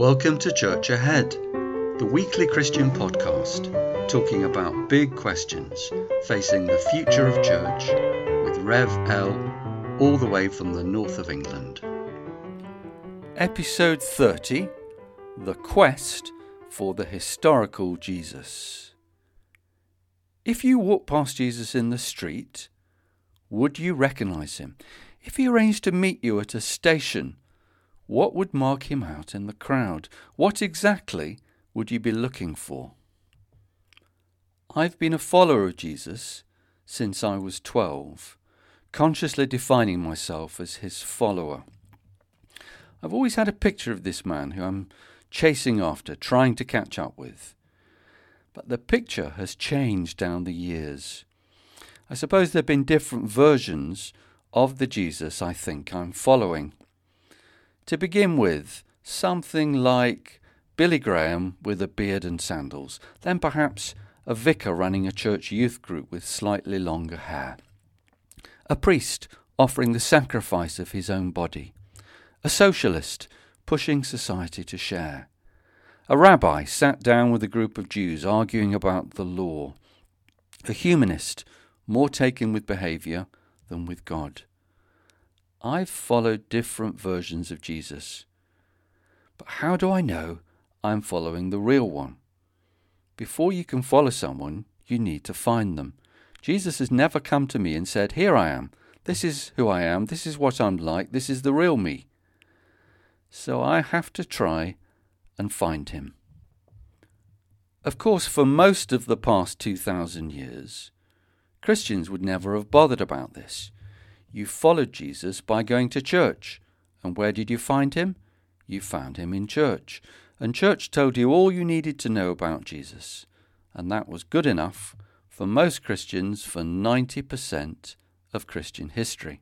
Welcome to Church Ahead, the weekly Christian podcast talking about big questions facing the future of church with Rev L, all the way from the north of England. Episode 30 The Quest for the Historical Jesus. If you walk past Jesus in the street, would you recognize him? If he arranged to meet you at a station, what would mark him out in the crowd? What exactly would you be looking for? I've been a follower of Jesus since I was 12, consciously defining myself as his follower. I've always had a picture of this man who I'm chasing after, trying to catch up with. But the picture has changed down the years. I suppose there have been different versions of the Jesus I think I'm following. To begin with, something like Billy Graham with a beard and sandals, then perhaps a vicar running a church youth group with slightly longer hair, a priest offering the sacrifice of his own body, a socialist pushing society to share, a rabbi sat down with a group of Jews arguing about the law, a humanist more taken with behaviour than with God. I've followed different versions of Jesus. But how do I know I'm following the real one? Before you can follow someone, you need to find them. Jesus has never come to me and said, Here I am. This is who I am. This is what I'm like. This is the real me. So I have to try and find him. Of course, for most of the past 2,000 years, Christians would never have bothered about this. You followed Jesus by going to church. And where did you find him? You found him in church. And church told you all you needed to know about Jesus. And that was good enough for most Christians for 90% of Christian history.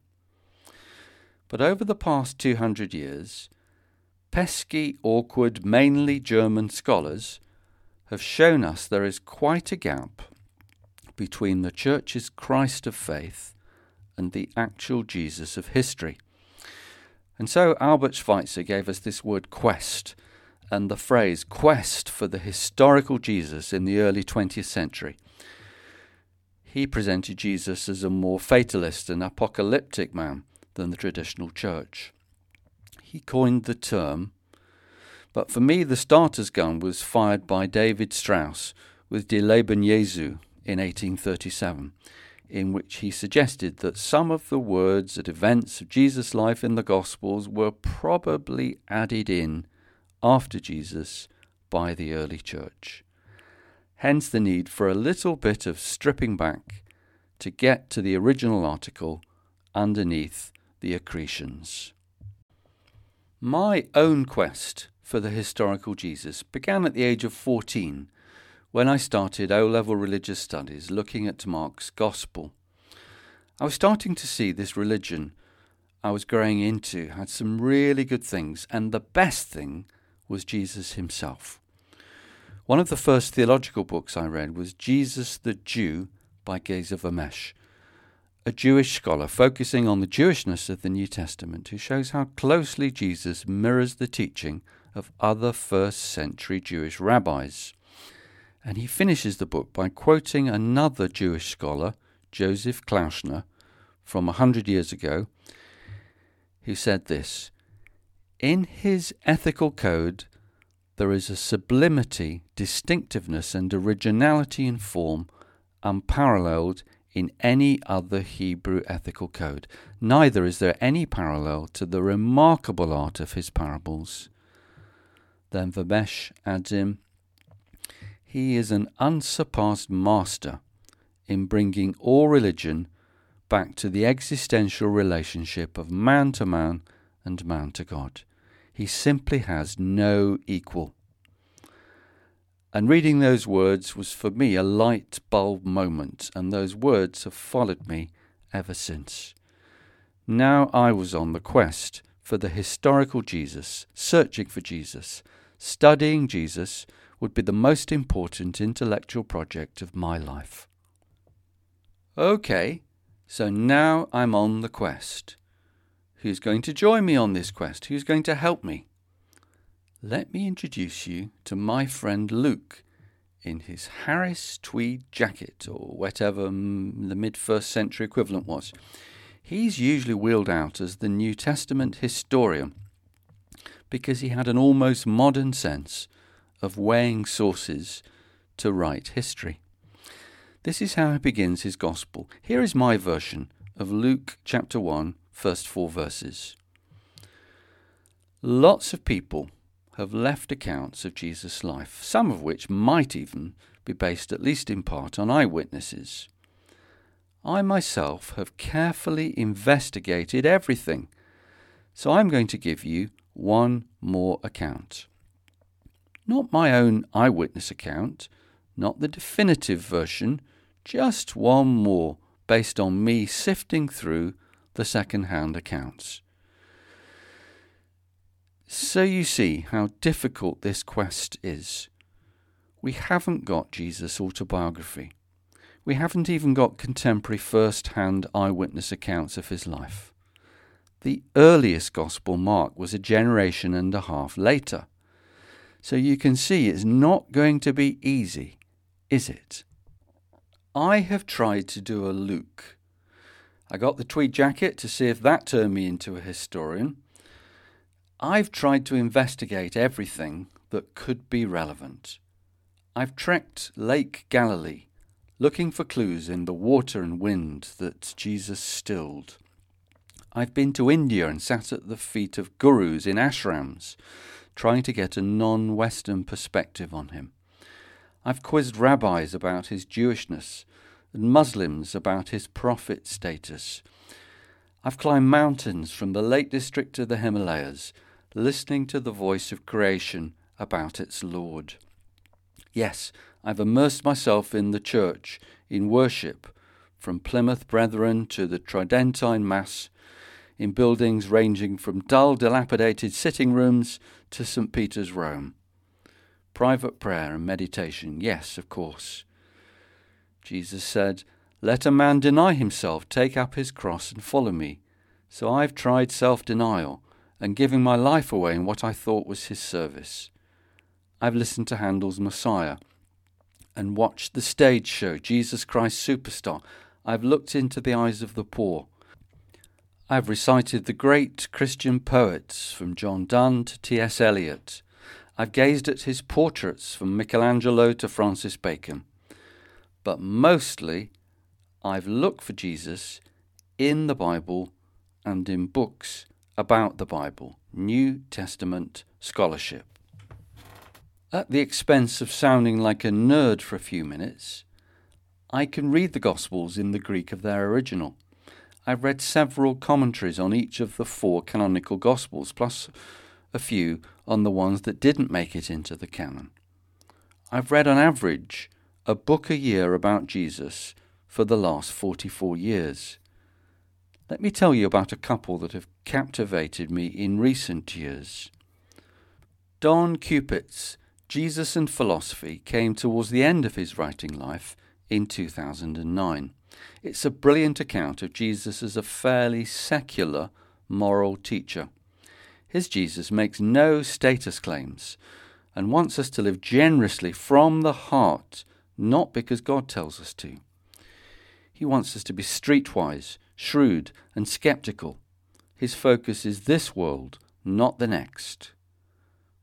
But over the past 200 years, pesky, awkward, mainly German scholars have shown us there is quite a gap between the Church's Christ of faith and the actual Jesus of history. And so Albert Schweitzer gave us this word quest and the phrase quest for the historical Jesus in the early 20th century. He presented Jesus as a more fatalist and apocalyptic man than the traditional church. He coined the term, but for me the starter's gun was fired by David Strauss with Die Leben Jesu in 1837 in which he suggested that some of the words and events of Jesus' life in the Gospels were probably added in after Jesus by the early church. Hence the need for a little bit of stripping back to get to the original article underneath the accretions. My own quest for the historical Jesus began at the age of 14 when I started O level religious studies looking at Mark's Gospel. I was starting to see this religion I was growing into had some really good things, and the best thing was Jesus himself. One of the first theological books I read was Jesus the Jew by Geza Vermes, a Jewish scholar focusing on the Jewishness of the New Testament, who shows how closely Jesus mirrors the teaching of other first century Jewish rabbis. And he finishes the book by quoting another Jewish scholar, Joseph Klausner, from a hundred years ago, who said this In his ethical code, there is a sublimity, distinctiveness, and originality in form unparalleled in any other Hebrew ethical code. Neither is there any parallel to the remarkable art of his parables. Then Vermes adds in, he is an unsurpassed master in bringing all religion back to the existential relationship of man to man and man to God. He simply has no equal. And reading those words was for me a light bulb moment, and those words have followed me ever since. Now I was on the quest for the historical Jesus, searching for Jesus, studying Jesus would be the most important intellectual project of my life. Okay, so now I'm on the quest. Who's going to join me on this quest? Who's going to help me? let me introduce you to my friend Luke in his Harris tweed jacket, or whatever the mid first century equivalent was. He's usually wheeled out as the New Testament historian because he had an almost modern sense of weighing sources to write history. This is how he begins his Gospel. Here is my version of Luke chapter 1, first four verses. Lots of people have left accounts of Jesus' life, some of which might even be based, at least in part, on eyewitnesses. I myself have carefully investigated everything, so I'm going to give you one more account. Not my own eyewitness account, not the definitive version, just one more based on me sifting through the second hand accounts. So you see how difficult this quest is. We haven't got Jesus' autobiography. We haven't even got contemporary first hand eyewitness accounts of his life. The earliest Gospel Mark was a generation and a half later. So you can see it's not going to be easy, is it? I have tried to do a Luke. I got the tweed jacket to see if that turned me into a historian. I've tried to investigate everything that could be relevant. I've trekked Lake Galilee, looking for clues in the water and wind that Jesus stilled. I've been to India and sat at the feet of gurus in ashrams, trying to get a non Western perspective on him. I've quizzed rabbis about his Jewishness and Muslims about his prophet status. I've climbed mountains from the Lake District to the Himalayas listening to the voice of creation about its Lord. Yes, I've immersed myself in the church, in worship, from Plymouth Brethren to the Tridentine Mass, in buildings ranging from dull, dilapidated sitting rooms to St. Peter's, Rome. Private prayer and meditation, yes, of course. Jesus said, Let a man deny himself, take up his cross, and follow me. So I've tried self denial and giving my life away in what I thought was his service. I've listened to Handel's Messiah and watched the stage show Jesus Christ Superstar. I've looked into the eyes of the poor. I've recited the great Christian poets from John Donne to T.S. Eliot. I've gazed at his portraits from Michelangelo to Francis Bacon. But mostly, I've looked for Jesus in the Bible and in books about the Bible, New Testament scholarship. At the expense of sounding like a nerd for a few minutes, I can read the Gospels in the Greek of their original. I've read several commentaries on each of the four canonical Gospels, plus a few on the ones that didn't make it into the canon. I've read on average a book a year about Jesus for the last 44 years. Let me tell you about a couple that have captivated me in recent years. Don Cupitt's Jesus and Philosophy came towards the end of his writing life in 2009. It's a brilliant account of Jesus as a fairly secular moral teacher. His Jesus makes no status claims and wants us to live generously from the heart, not because God tells us to. He wants us to be streetwise, shrewd, and skeptical. His focus is this world, not the next.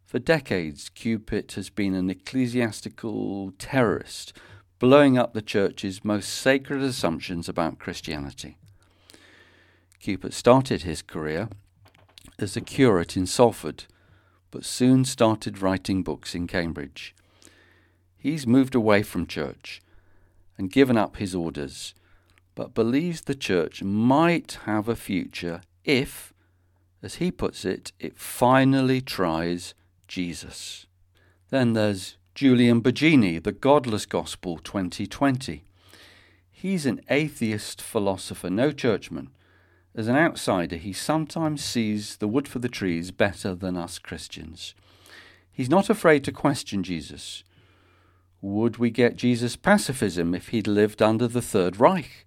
For decades, Cupitt has been an ecclesiastical terrorist, blowing up the church's most sacred assumptions about Christianity. Cupitt started his career as a curate in Salford, but soon started writing books in Cambridge. He's moved away from church and given up his orders but believes the church might have a future if, as he puts it, it finally tries Jesus. Then there's Julian Baggini, The Godless Gospel 2020. He's an atheist philosopher, no churchman. As an outsider, he sometimes sees the wood for the trees better than us Christians. He's not afraid to question Jesus. Would we get Jesus pacifism if he'd lived under the Third Reich?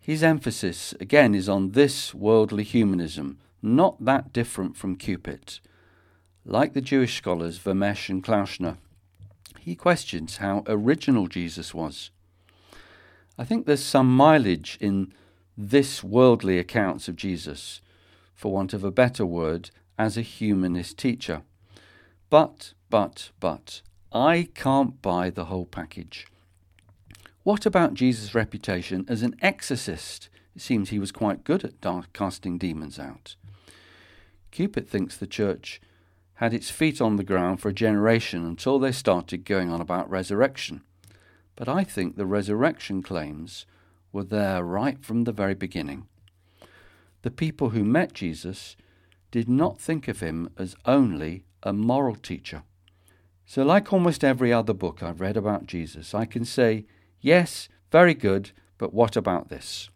His emphasis, again, is on this worldly humanism, not that different from Cupitt. Like the Jewish scholars Vermes and Klausner, he questions how original Jesus was. I think there's some mileage in this worldly accounts of Jesus, for want of a better word, as a humanist teacher. But, but, but, I can't buy the whole package. What about Jesus' reputation as an exorcist? It seems he was quite good at casting demons out. Cupitt thinks the church had its feet on the ground for a generation until they started going on about resurrection. But I think the resurrection claims were there right from the very beginning. The people who met Jesus did not think of him as only a moral teacher. So, like almost every other book I've read about Jesus, I can say, yes, very good, but what about this?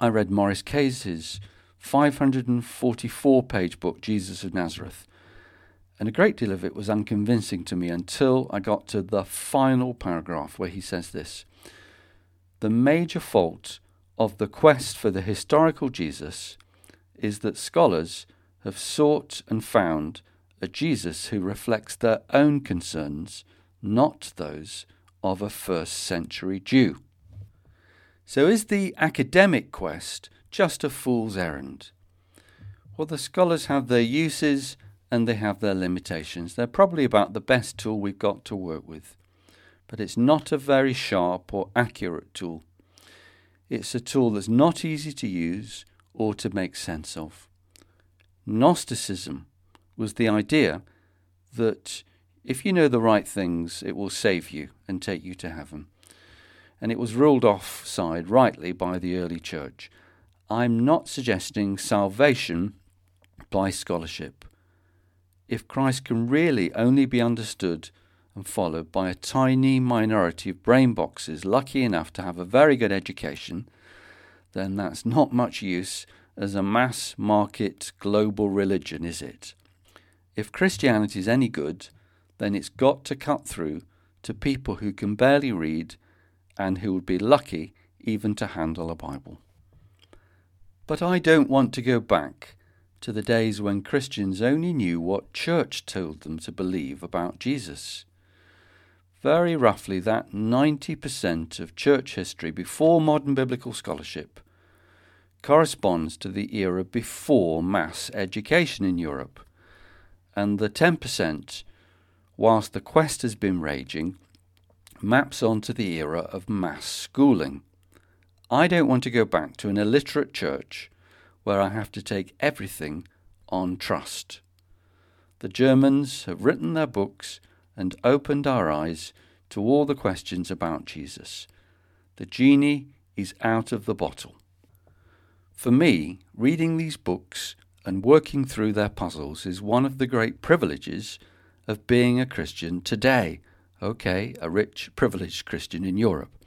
I read Maurice Casey's 544 page book, Jesus of Nazareth, and a great deal of it was unconvincing to me until I got to the final paragraph where he says this The major fault of the quest for the historical Jesus is that scholars have sought and found a Jesus who reflects their own concerns, not those of a first century Jew. So, is the academic quest just a fool's errand? Well, the scholars have their uses and they have their limitations. They're probably about the best tool we've got to work with, but it's not a very sharp or accurate tool. It's a tool that's not easy to use or to make sense of. Gnosticism was the idea that if you know the right things, it will save you and take you to heaven. And it was ruled offside rightly by the early church. I'm not suggesting salvation by scholarship if Christ can really only be understood and followed by a tiny minority of brain boxes lucky enough to have a very good education, then that's not much use as a mass market global religion, is it? If Christianity is any good, then it's got to cut through to people who can barely read and who would be lucky even to handle a Bible. But I don't want to go back to the days when Christians only knew what church told them to believe about Jesus. Very roughly, that 90% of church history before modern biblical scholarship corresponds to the era before mass education in Europe, and the 10%, whilst the quest has been raging, maps onto the era of mass schooling. I don't want to go back to an illiterate church where I have to take everything on trust. The Germans have written their books and opened our eyes to all the questions about Jesus. The genie is out of the bottle. For me, reading these books and working through their puzzles is one of the great privileges of being a Christian today. Okay, a rich, privileged Christian in Europe.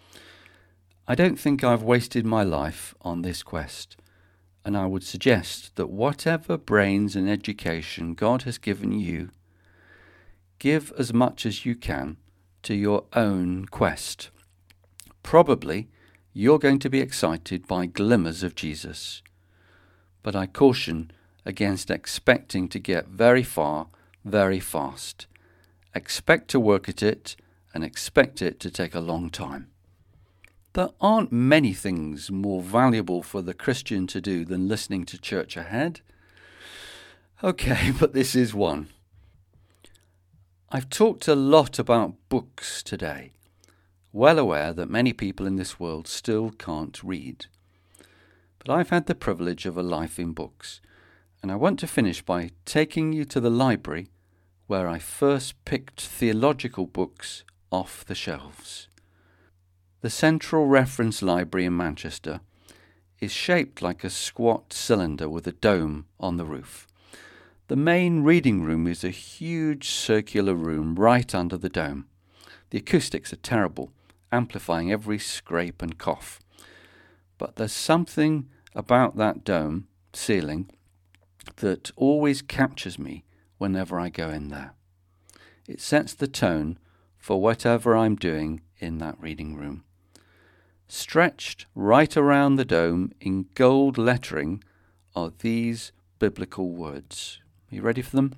I don't think I've wasted my life on this quest and I would suggest that whatever brains and education God has given you, give as much as you can to your own quest. Probably you're going to be excited by glimmers of Jesus, but I caution against expecting to get very far very fast. Expect to work at it and expect it to take a long time. There aren't many things more valuable for the Christian to do than listening to church ahead. Okay, but this is one. I've talked a lot about books today, well aware that many people in this world still can't read. But I've had the privilege of a life in books, and I want to finish by taking you to the library where I first picked theological books off the shelves. The Central Reference Library in Manchester is shaped like a squat cylinder with a dome on the roof. The main reading room is a huge circular room right under the dome. The acoustics are terrible, amplifying every scrape and cough. But there's something about that dome ceiling that always captures me whenever I go in there. It sets the tone for whatever I'm doing in that reading room. Stretched right around the dome in gold lettering are these biblical words. Are you ready for them?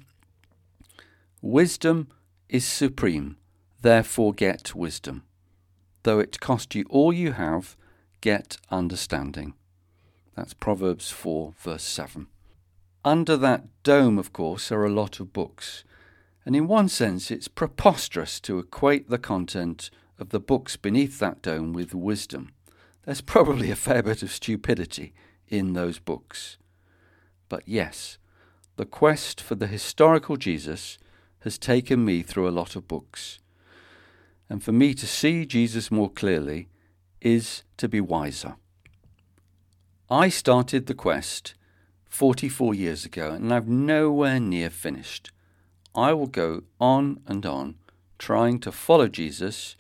Wisdom is supreme, therefore get wisdom. Though it cost you all you have, get understanding. That's Proverbs 4, verse 7. Under that dome, of course, are a lot of books, and in one sense it's preposterous to equate the content of the books beneath that dome with wisdom. There's probably a fair bit of stupidity in those books. But yes, the quest for the historical Jesus has taken me through a lot of books. And for me to see Jesus more clearly is to be wiser. I started the quest 44 years ago and I've nowhere near finished. I will go on and on trying to follow Jesus,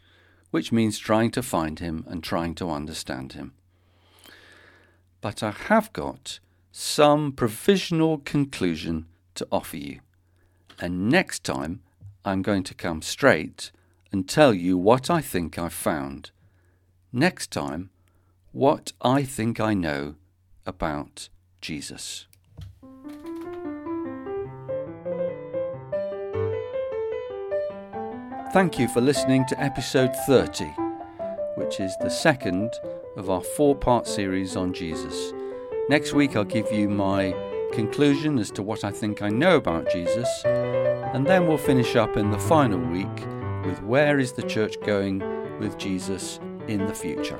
which means trying to find him and trying to understand him. But I have got some provisional conclusion to offer you. And next time, I'm going to come straight and tell you what I think I've found. Next time, what I think I know about Jesus. Thank you for listening to episode 30, which is the second of our four part series on Jesus. Next week, I'll give you my conclusion as to what I think I know about Jesus, and then we'll finish up in the final week with where is the church going with Jesus in the future.